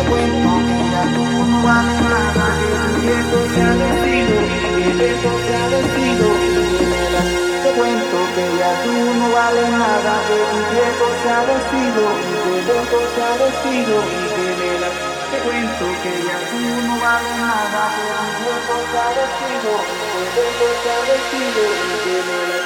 te cuento que ya tú se ha se ha no vale nada, que se ha vencido, mi tiempo se ha que se ha vencido, mi tiempo se ha.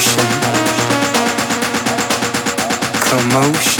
Commotion. Commotion.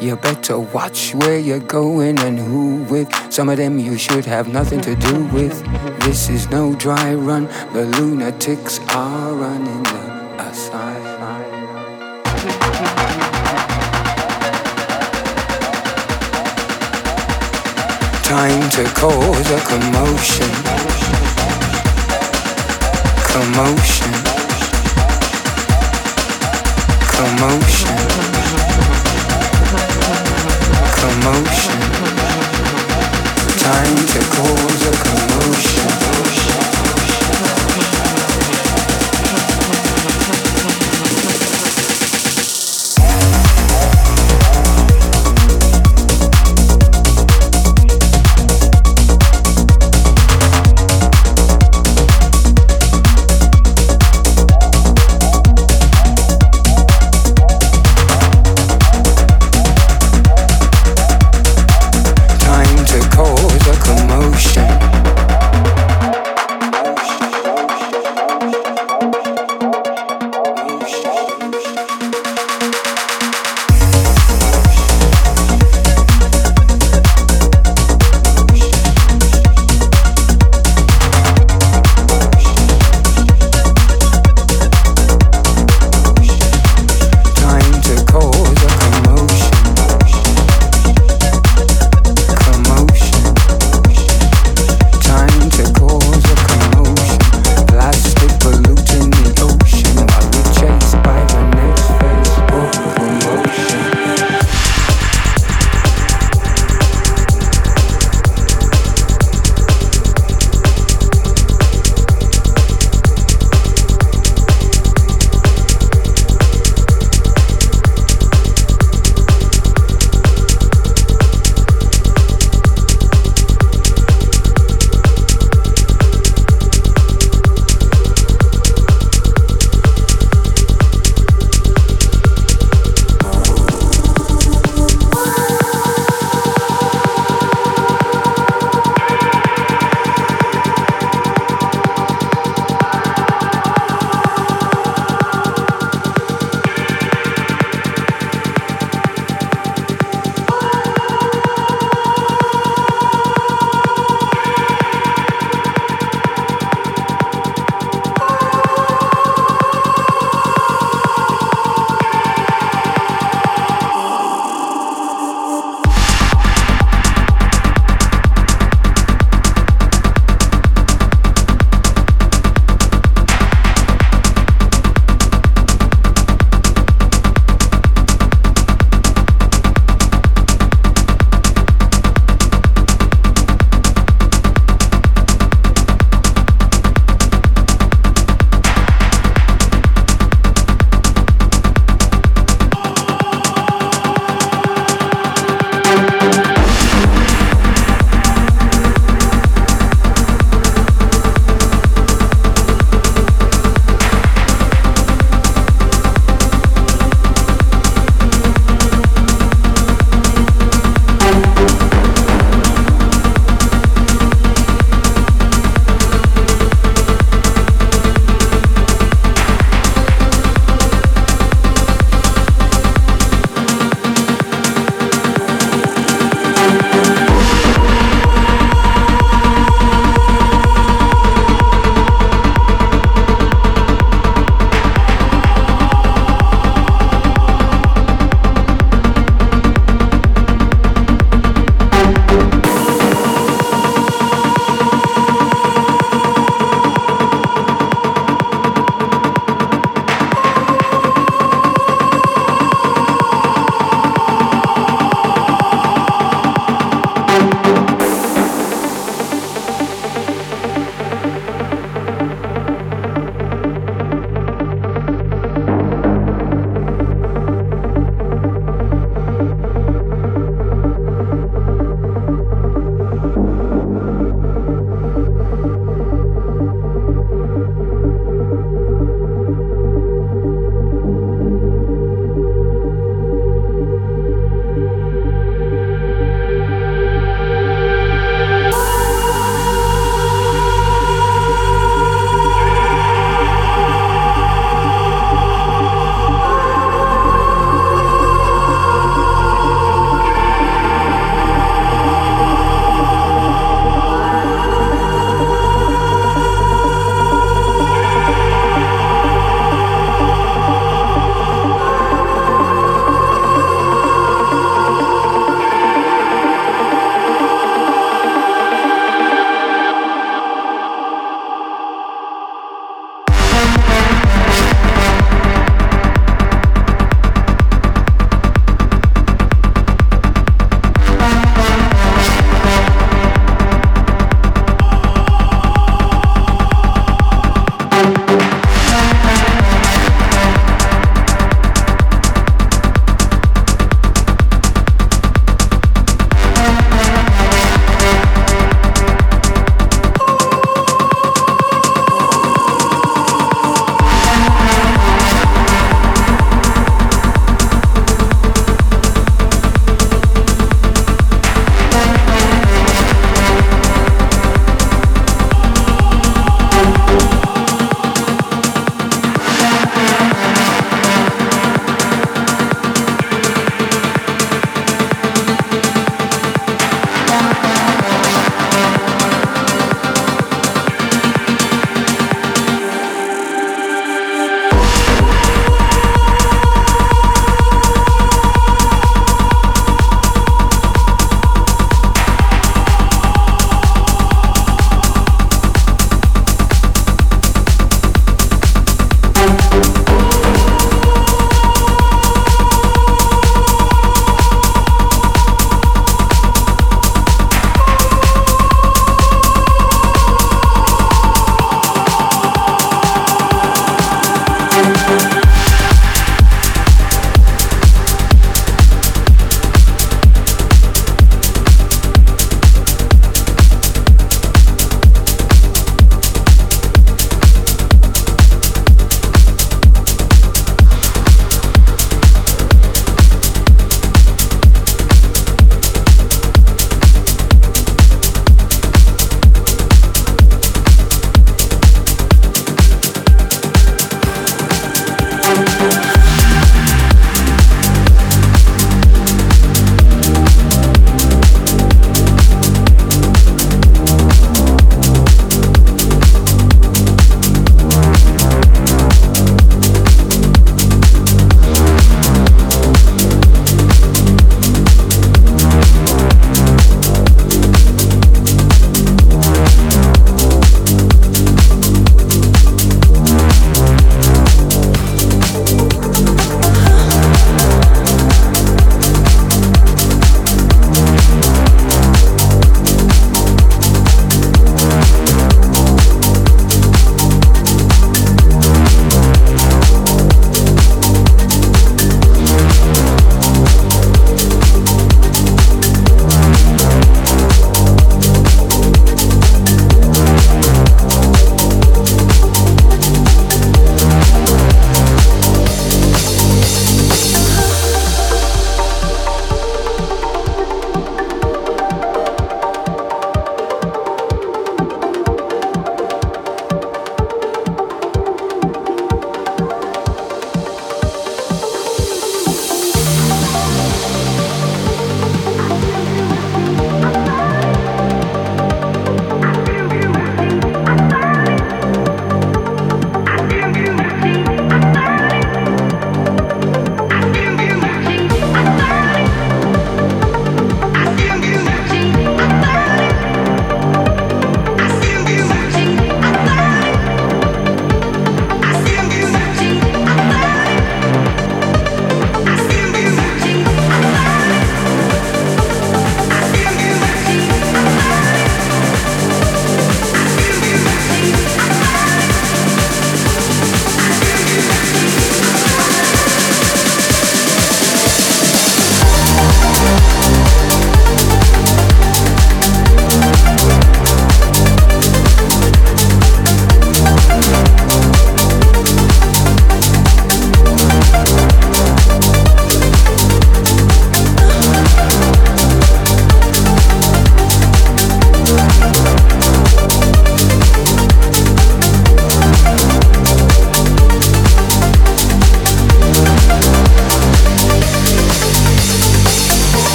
You better watch where you're going and who with. Some of them you should have nothing to do with. This is no dry run, the lunatics are running the asylum. Time to cause a commotion. Commotion. Commotion. Commotion. Time to cause a commotion.